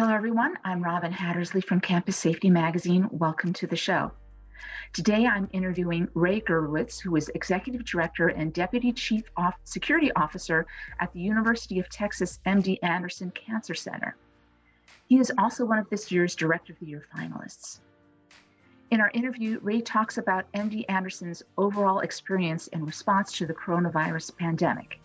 Hello, everyone. I'm Robin Hattersley from Campus Safety Magazine. Welcome to the show. Today, I'm interviewing Ray Gerwitz, who is Executive Director and Deputy Chief Security Officer at the University of Texas MD Anderson Cancer Center. He is also one of this year's Director of the Year finalists. In our interview, Ray talks about MD Anderson's overall experience in response to the coronavirus pandemic.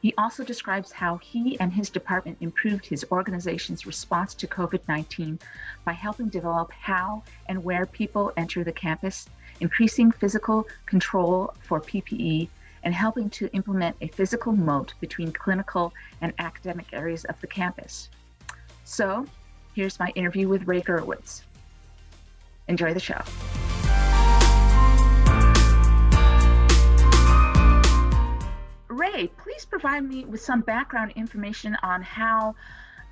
He also describes how he and his department improved his organization's response to COVID 19 by helping develop how and where people enter the campus, increasing physical control for PPE, and helping to implement a physical moat between clinical and academic areas of the campus. So, here's my interview with Ray Gerwitz. Enjoy the show. Ray, please provide me with some background information on how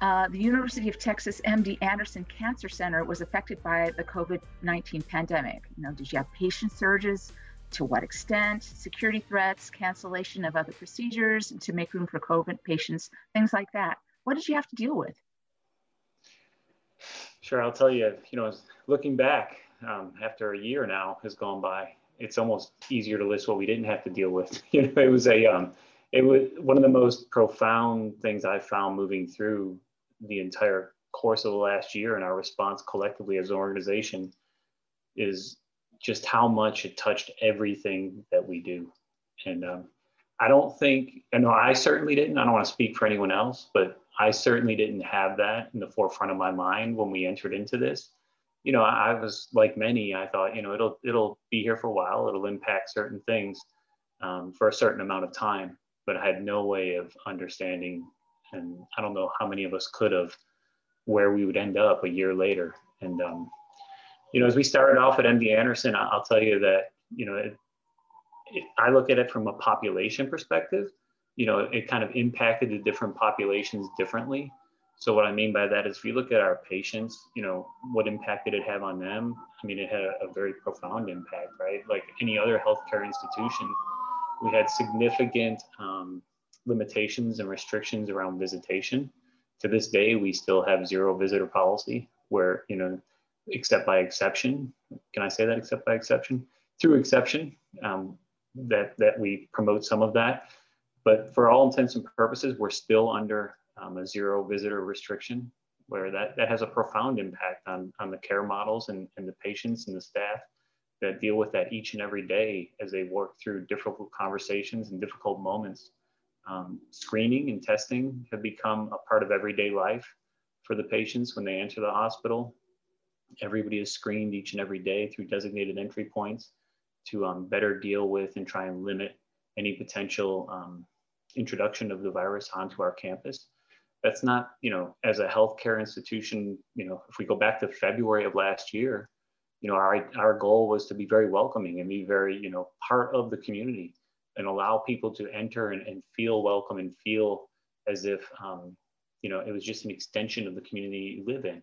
uh, the University of Texas MD Anderson Cancer Center was affected by the COVID 19 pandemic. You know, did you have patient surges? To what extent? Security threats, cancellation of other procedures to make room for COVID patients, things like that. What did you have to deal with? Sure, I'll tell you, you know, looking back um, after a year now has gone by, it's almost easier to list what we didn't have to deal with. You know, it was a um, it was one of the most profound things I found moving through the entire course of the last year and our response collectively as an organization is just how much it touched everything that we do. And um, I don't think, I know I certainly didn't, I don't want to speak for anyone else, but I certainly didn't have that in the forefront of my mind when we entered into this you know, I, was like many, I thought, you know, it'll it'll be here for a while. It'll impact certain things um, for a certain amount of time, but I had no way of understanding, and I don't know how many of us could have, where we would end up a year later. And um, you know, as we started off at MD Anderson, I'll tell you that you know, it, it, I look at it from a population perspective. You know, it kind of impacted the different populations differently. So what I mean by that is if you look at our patients, you know, what impact did it have on them? I mean, it had a, a very profound impact, right? Like any other healthcare institution, we had significant um, limitations and restrictions around visitation. To this day, we still have zero visitor policy where, you know, except by exception, can I say that except by exception? Through exception, um, that, that we promote some of that. But for all intents and purposes, we're still under um, a zero visitor restriction, where that, that has a profound impact on, on the care models and, and the patients and the staff that deal with that each and every day as they work through difficult conversations and difficult moments. Um, screening and testing have become a part of everyday life for the patients when they enter the hospital. Everybody is screened each and every day through designated entry points to um, better deal with and try and limit any potential um, introduction of the virus onto our campus that's not, you know, as a healthcare institution, you know, if we go back to February of last year, you know, our, our goal was to be very welcoming and be very, you know, part of the community and allow people to enter and, and feel welcome and feel as if, um, you know, it was just an extension of the community you live in.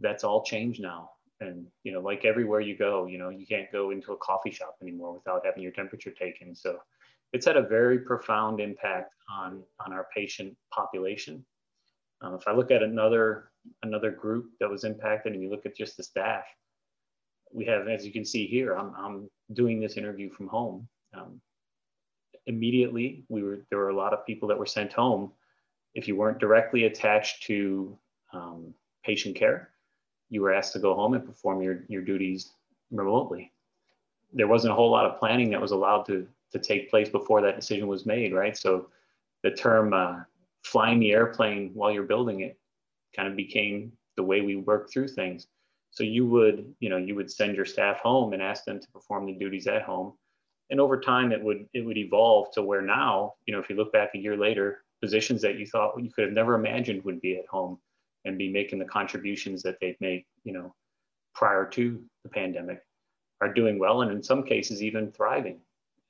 That's all changed now. And, you know, like everywhere you go, you know, you can't go into a coffee shop anymore without having your temperature taken. So it's had a very profound impact on, on our patient population. Um, if I look at another, another group that was impacted and you look at just the staff, we have, as you can see here, I'm, I'm doing this interview from home. Um, immediately, we were, there were a lot of people that were sent home. If you weren't directly attached to um, patient care, you were asked to go home and perform your, your duties remotely. There wasn't a whole lot of planning that was allowed to to take place before that decision was made, right? So the term uh, flying the airplane while you're building it kind of became the way we work through things. So you would, you know, you would send your staff home and ask them to perform the duties at home. And over time, it would it would evolve to where now, you know, if you look back a year later, positions that you thought you could have never imagined would be at home and be making the contributions that they've made, you know, prior to the pandemic, are doing well, and in some cases even thriving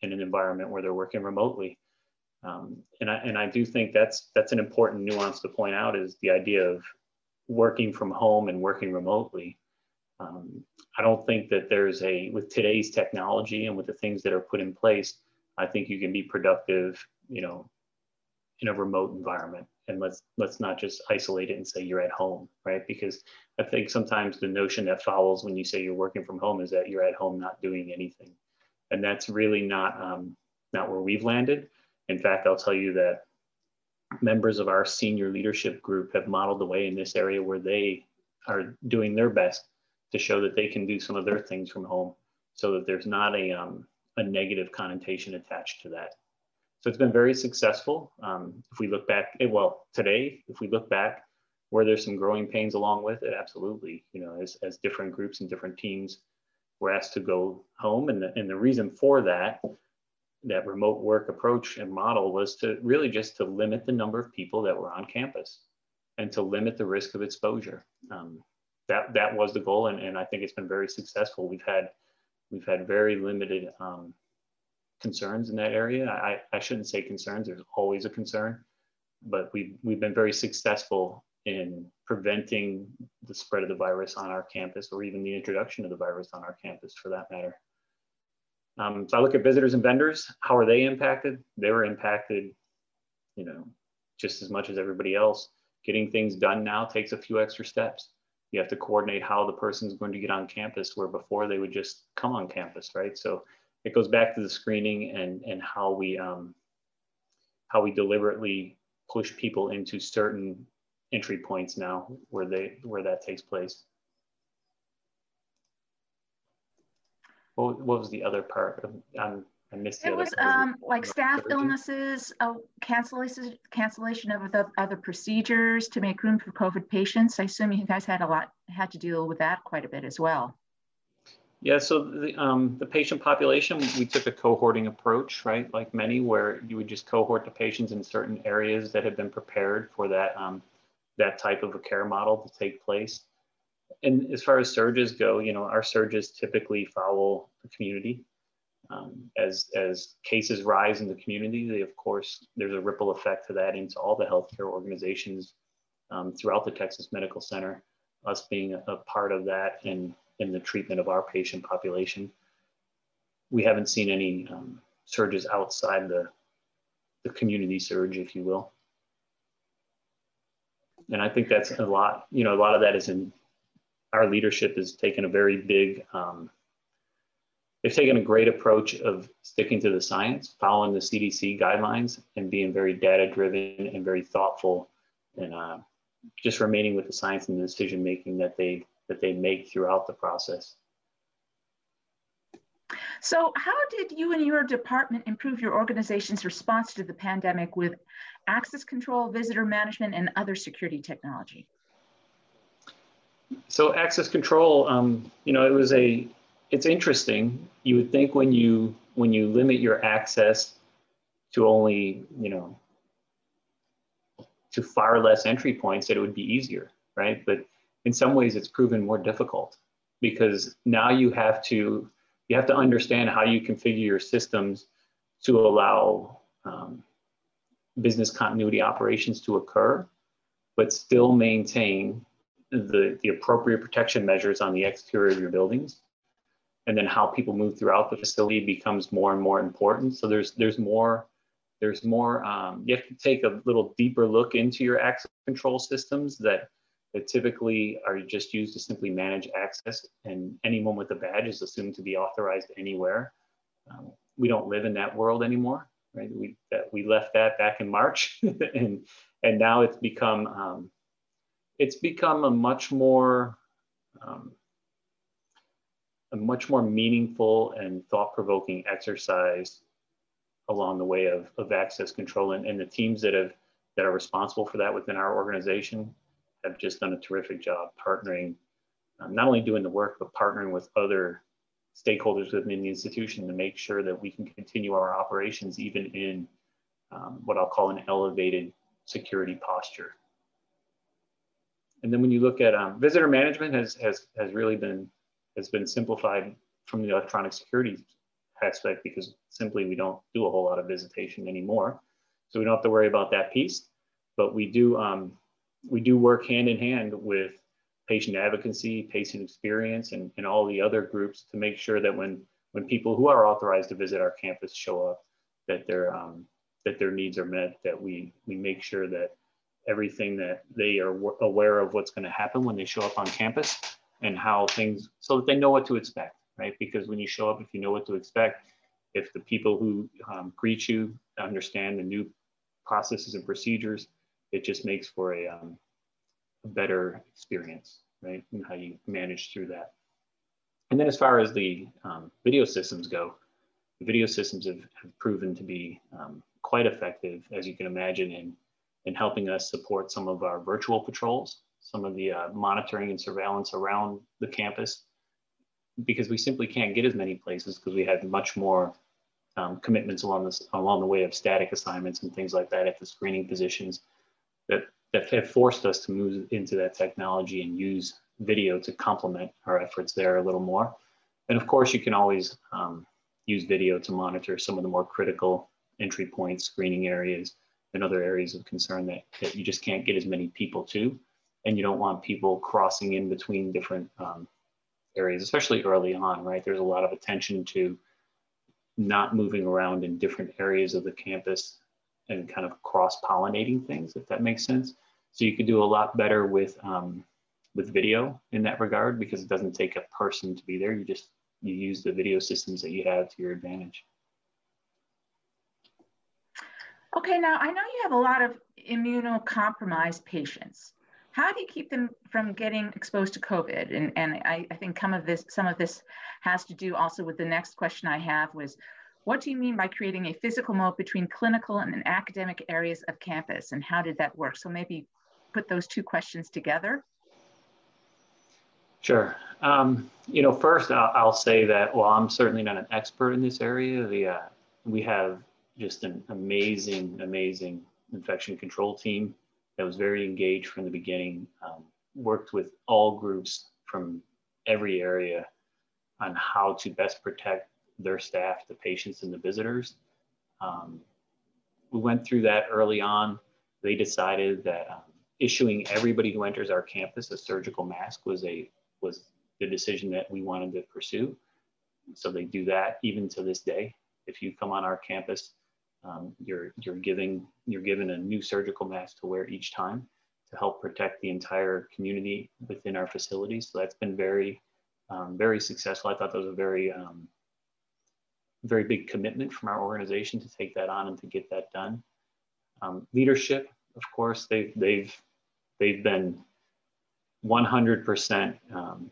in an environment where they're working remotely. Um, and, I, and I do think that's, that's an important nuance to point out is the idea of working from home and working remotely. Um, I don't think that there's a, with today's technology and with the things that are put in place, I think you can be productive, you know, in a remote environment. And let's let's not just isolate it and say you're at home right? Because i think sometimes the notion that follows when you say you're working from home is that you're at home not doing anything. And that's really not um, not where we've landed. In fact i'll tell you that members of our senior leadership group have modeled the way in this area where they are doing their best to show that they can do some of their things from home so that there's not a, um, a negative connotation attached to that. So it's been very successful. Um, if we look back, eh, well, today, if we look back, where there's some growing pains along with it, absolutely. You know, as, as different groups and different teams were asked to go home. And the, and the reason for that that remote work approach and model was to really just to limit the number of people that were on campus and to limit the risk of exposure. Um, that that was the goal, and, and I think it's been very successful. We've had we've had very limited um, concerns in that area. I, I shouldn't say concerns. There's always a concern, but we've we've been very successful in preventing the spread of the virus on our campus, or even the introduction of the virus on our campus, for that matter. Um, so I look at visitors and vendors. How are they impacted? They were impacted, you know, just as much as everybody else. Getting things done now takes a few extra steps. You have to coordinate how the person is going to get on campus, where before they would just come on campus, right? So it goes back to the screening and and how we um, how we deliberately push people into certain entry points now where they where that takes place. what, what was the other part? Um, I missed it. was um, like staff illnesses, uh, cancellation cancellation of the other procedures to make room for COVID patients. I assume you guys had a lot had to deal with that quite a bit as well. Yeah, so the, um, the patient population, we took a cohorting approach, right? Like many, where you would just cohort the patients in certain areas that had been prepared for that um, that type of a care model to take place and as far as surges go, you know, our surges typically follow the community. Um, as as cases rise in the community, they, of course, there's a ripple effect to that into all the healthcare organizations um, throughout the Texas Medical Center. Us being a, a part of that in in the treatment of our patient population, we haven't seen any um, surges outside the the community surge, if you will. And I think that's a lot. You know, a lot of that is in our leadership has taken a very big, um, they've taken a great approach of sticking to the science, following the CDC guidelines, and being very data driven and very thoughtful, and uh, just remaining with the science and the decision making that they that they make throughout the process. So, how did you and your department improve your organization's response to the pandemic with access control, visitor management, and other security technology? so access control, um, you know, it was a, it's interesting. You would think when you when you limit your access to only, you know, to far less entry points, that it would be easier, right? But in some ways, it's proven more difficult because now you have to you have to understand how you configure your systems to allow um, business continuity operations to occur, but still maintain the, the appropriate protection measures on the exterior of your buildings and then how people move throughout the facility becomes more and more important. So there's there's more there's more um, you have to take a little deeper look into your access control systems that that typically are just used to simply manage access and anyone with a badge is assumed to be authorized anywhere. Um, we don't live in that world anymore right? We that we left that back in march and and now it's become um, it's become a much more um, a much more meaningful and thought-provoking exercise along the way of, of access control. And, and the teams that have that are responsible for that within our organization have just done a terrific job partnering um, not only doing the work but partnering with other stakeholders within the institution to make sure that we can continue our operations even in um, what I'll call an elevated security posture. And then when you look at um, visitor management has, has, has really been, has been simplified from the electronic security aspect because simply we don't do a whole lot of visitation anymore. So we don't have to worry about that piece, but we do, um, we do work hand in hand with patient advocacy, patient experience, and, and all the other groups to make sure that when, when people who are authorized to visit our campus show up, that they're, um, that their needs are met, that we we make sure that everything that they are aware of what's going to happen when they show up on campus and how things so that they know what to expect, right? Because when you show up, if you know what to expect, if the people who um, greet you understand the new processes and procedures, it just makes for a, um, a better experience, right? And how you manage through that. And then as far as the um, video systems go, the video systems have, have proven to be um, quite effective, as you can imagine, in, in helping us support some of our virtual patrols, some of the uh, monitoring and surveillance around the campus, because we simply can't get as many places because we had much more um, commitments along this along the way of static assignments and things like that at the screening positions that that have forced us to move into that technology and use video to complement our efforts there a little more. And of course, you can always um, use video to monitor some of the more critical entry points, screening areas, and other areas of concern that, that you just can't get as many people to. And you don't want people crossing in between different um, areas, especially early on, right? There's a lot of attention to not moving around in different areas of the campus and kind of cross pollinating things, if that makes sense. So you could do a lot better with um, with video in that regard because it doesn't take a person to be there. You just you use the video systems that you have to your advantage. Okay, now I know you have a lot of immunocompromised patients. How do you keep them from getting exposed to COVID? And, and I, I think some of this some of this has to do also with the next question I have was, what do you mean by creating a physical moat between clinical and academic areas of campus? And how did that work? So maybe put those two questions together. Sure. Um, you know, first I'll, I'll, say that while I'm certainly not an expert in this area, the, uh, we have just an amazing, amazing infection control team that was very engaged from the beginning, um, worked with all groups from every area on how to best protect their staff, the patients, and the visitors. Um, we went through that early on. They decided that um, issuing everybody who enters our campus a surgical mask was a was the decision that we wanted to pursue. So they do that even to this day. If you come on our campus, um, you're you're giving you're given a new surgical mask to wear each time to help protect the entire community within our facility. So that's been very um, very successful. I thought that was a very um, very big commitment from our organization to take that on and to get that done. Um, leadership, of course, they've they've they've been 100% um,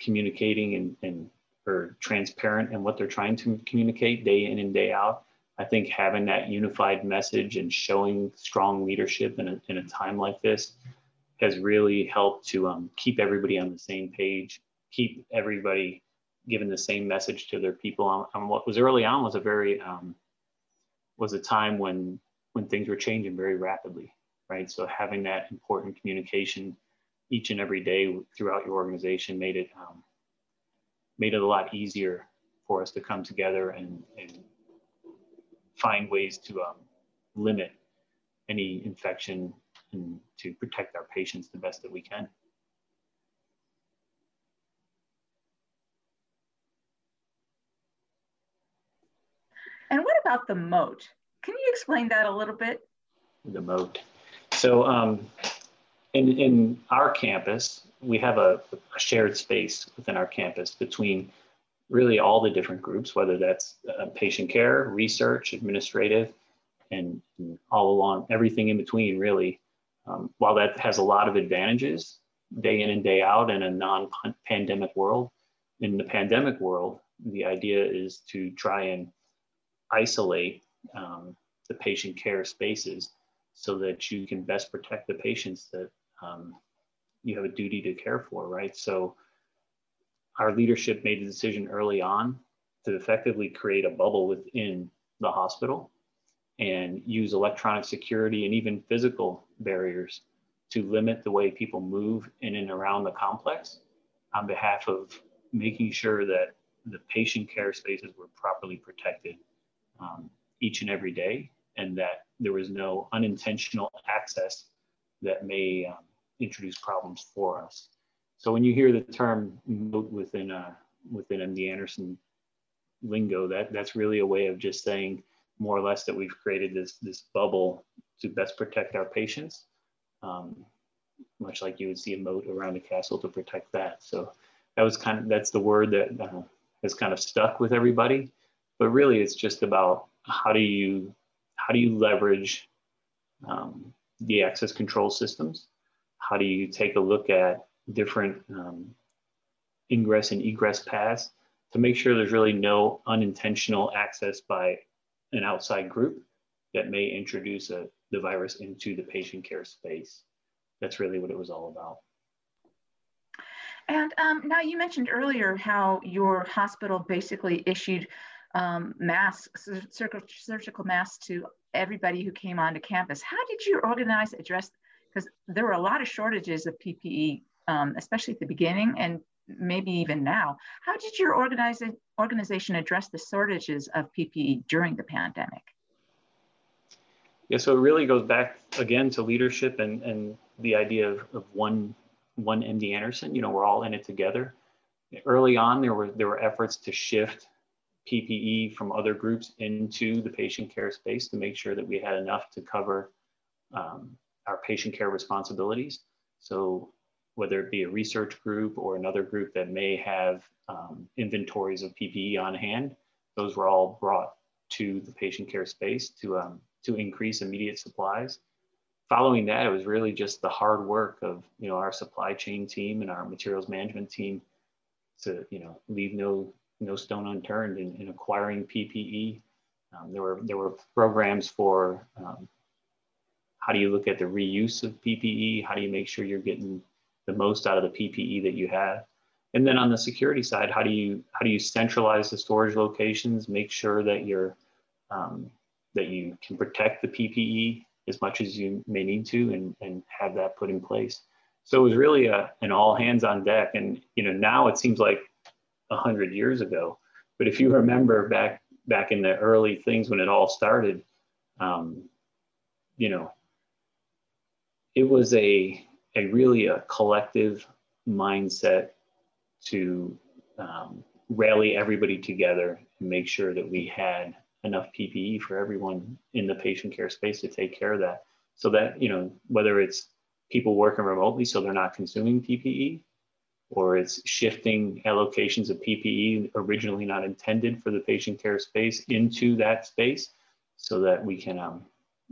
communicating and, and or transparent in what they're trying to communicate day in and day out. I think having that unified message and showing strong leadership in a, in a time like this has really helped to um, keep everybody on the same page, keep everybody giving the same message to their people. On, on what was early on was a very um, was a time when when things were changing very rapidly, right? So having that important communication each and every day throughout your organization made it um, made it a lot easier for us to come together and, and find ways to um, limit any infection and to protect our patients the best that we can. And what about the moat? Can you explain that a little bit? The moat. So um, in, in our campus, we have a, a, shared space within our campus between really all the different groups, whether that's uh, patient care, research, administrative, and, and, all along everything in between, really. Um, while that has a lot of advantages day in and day out in a non pandemic world, in the pandemic world, the idea is to try and isolate um, the patient care spaces so that you can best protect the patients that um, you have a duty to care for, right? So our leadership made a decision early on to effectively create a bubble within the hospital and use electronic security and even physical barriers to limit the way people move in and around the complex on behalf of making sure that the patient care spaces were properly protected um, each and every day and that there was no unintentional access that may um, introduce problems for us. So when you hear the term moat within a, within MD Anderson lingo, that that's really a way of just saying more or less that we've created this this bubble to best protect our patients, um, much like you would see a moat around a castle to protect that. So that was kind of that's the word that uh, has kind of stuck with everybody. But really, it's just about how do you how do you leverage um, the access control systems? How do you take a look at different um, ingress and egress paths to make sure there's really no unintentional access by an outside group that may introduce a, the virus into the patient care space. That's really what it was all about. And um, now you mentioned earlier how your hospital basically issued um, masks, surgical masks to everybody who came onto campus. How did you organize, address, because there were a lot of shortages of PPE, um, especially at the beginning and maybe even now. How did your organiza- organization address the shortages of PPE during the pandemic? Yeah, so it really goes back again to leadership and, and the idea of, of one one MD Anderson. You know, we're all in it together. Early on, there were there were efforts to shift PPE from other groups into the patient care space to make sure that we had enough to cover um, our patient care responsibilities. So whether it be a research group or another group that may have um, inventories of PPE on hand, those were all brought to the patient care space to, um, to increase immediate supplies. Following that, it was really just the hard work of you know our supply chain team and our materials management team to you know leave no no stone unturned in, in acquiring PPE. Um, there were there were programs for um, how do you look at the reuse of PPE? How do you make sure you're getting the most out of the PPE that you have. And then on the security side, how do you how do you centralize the storage locations? Make sure that you're um, that you can protect the PPE as much as you may need to, and and have that put in place. So it was really a, an all hands on deck. And you know now it seems like a hundred years ago, but if you remember back back in the early things when it all started, um, you know, it was a a really a collective mindset to um, rally everybody together and make sure that we had enough PPE for everyone in the patient care space to take care of that. So that, you know, whether it's people working remotely so they're not consuming PPE, or it's shifting allocations of PPE originally not intended for the patient care space into that space so that we can um,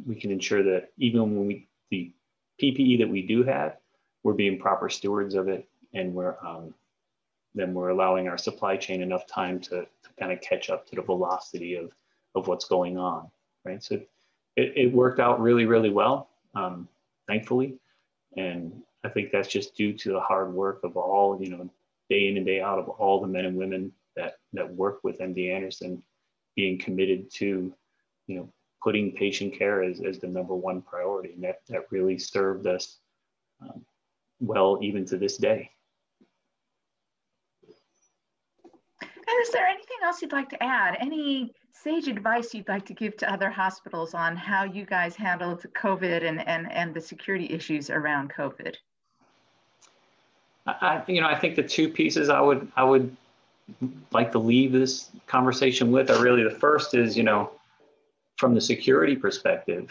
we can ensure that even when we the PPE that we do have, we're being proper stewards of it, and we're um, then we're allowing our supply chain enough time to, to kind of catch up to the velocity of of what's going on, right? So it, it worked out really, really well, um, thankfully, and I think that's just due to the hard work of all, you know, day in and day out of all the men and women that that work with MD Anderson, being committed to, you know, putting patient care as, as the number one priority. And that, that really served us um, well even to this day. And is there anything else you'd like to add? Any sage advice you'd like to give to other hospitals on how you guys handled COVID and, and, and the security issues around COVID? I, you know, I think the two pieces I would I would like to leave this conversation with are really the first is you know from the security perspective,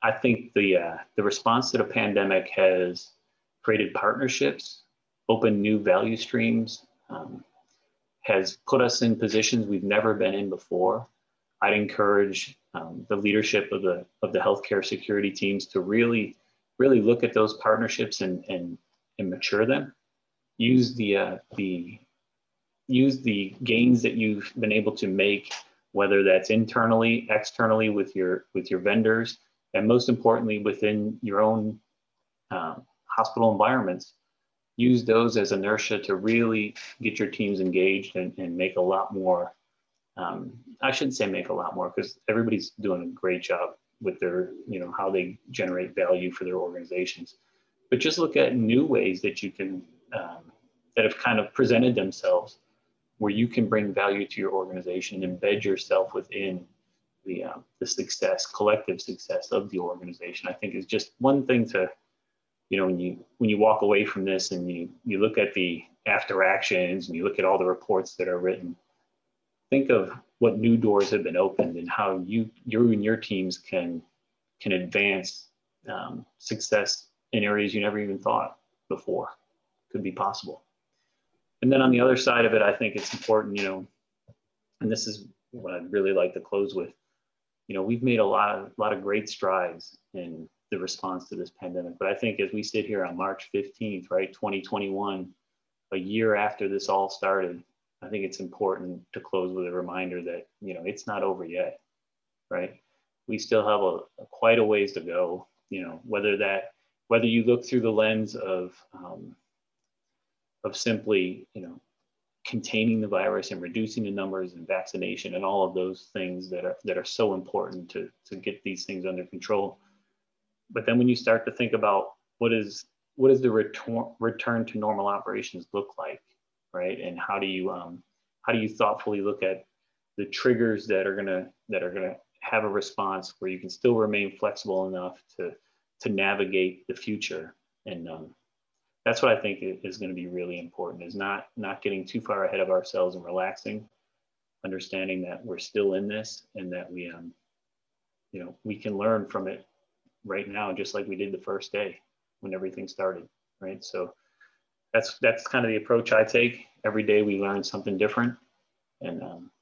I think the uh, the response to the pandemic has created partnerships, opened new value streams, um, has put us in positions we've never been in before. I'd encourage um, the leadership of the of the healthcare security teams to really really look at those partnerships and and, and mature them. Use the uh, the use the gains that you've been able to make whether that's internally, externally with your with your vendors, and most importantly within your own um, hospital environments. Use those as inertia to really get your teams engaged and, and make a lot more. Um, I shouldn't say make a lot more because everybody's doing a great job with their, you know, how they generate value for their organizations. But just look at new ways that you can, um, that have kind of presented themselves where you can bring value to your organization, and embed yourself within the, um, the success, collective success of the organization, I think is just one thing to, you know, when you when you walk away from this and you you look at the after actions and you look at all the reports that are written, think of what new doors have been opened and how you you and your teams can can advance um, success in areas you never even thought before could be possible. And then on the other side of it, I think it's important, you know, and this is what I'd really like to close with. You know, we've made a lot of a lot of great strides in the response to this pandemic. But I think as we sit here on March 15th, right, 2021, a year after this all started, I think it's important to close with a reminder that, you know, it's not over yet, right? We still have a, a quite a ways to go, you know, whether that, whether you look through the lens of, um, of simply, you know, containing the virus and reducing the numbers and vaccination and all of those things that are that are so important to to get these things under control but then when you start to think about what is what does the return return to normal operations look like, right? And how do you um, how do you thoughtfully look at the triggers that are gonna that are gonna have a response where you can still remain flexible enough to to navigate the future and um, that's what I think is going to be really important is not not getting too far ahead of ourselves and relaxing, understanding that we're still in this and that we um you know we can learn from it right now, just like we did the first day when everything started, right? So that's that's kind of the approach I take. Every day we learn something different, and um,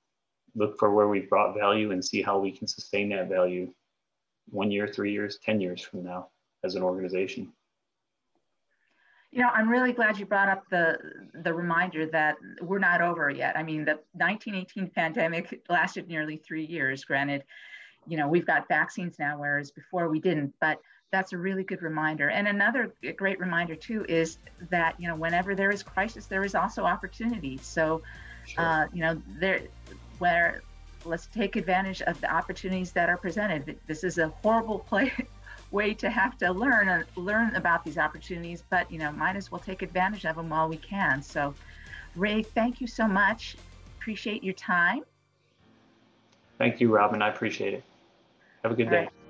look for where we've brought value and see how we can sustain that value one year, three years, ten years from now as an organization. You know, I'm really glad you brought up the the reminder that we're not over yet. I mean, the 1918 pandemic lasted nearly three years. Granted, you know, we've got vaccines now, whereas before we didn't. But that's a really good reminder. And another great reminder too is that you know, whenever there is crisis, there is also opportunity. So, sure. uh, you know, there where let's take advantage of the opportunities that are presented. This is a horrible play, way to have to learn uh, learn about these opportunities, but you know, might as well take advantage of them while we can. So, Ray, thank you so much. Appreciate your time. Thank you, Robin. I appreciate it. Have a good All day. Right.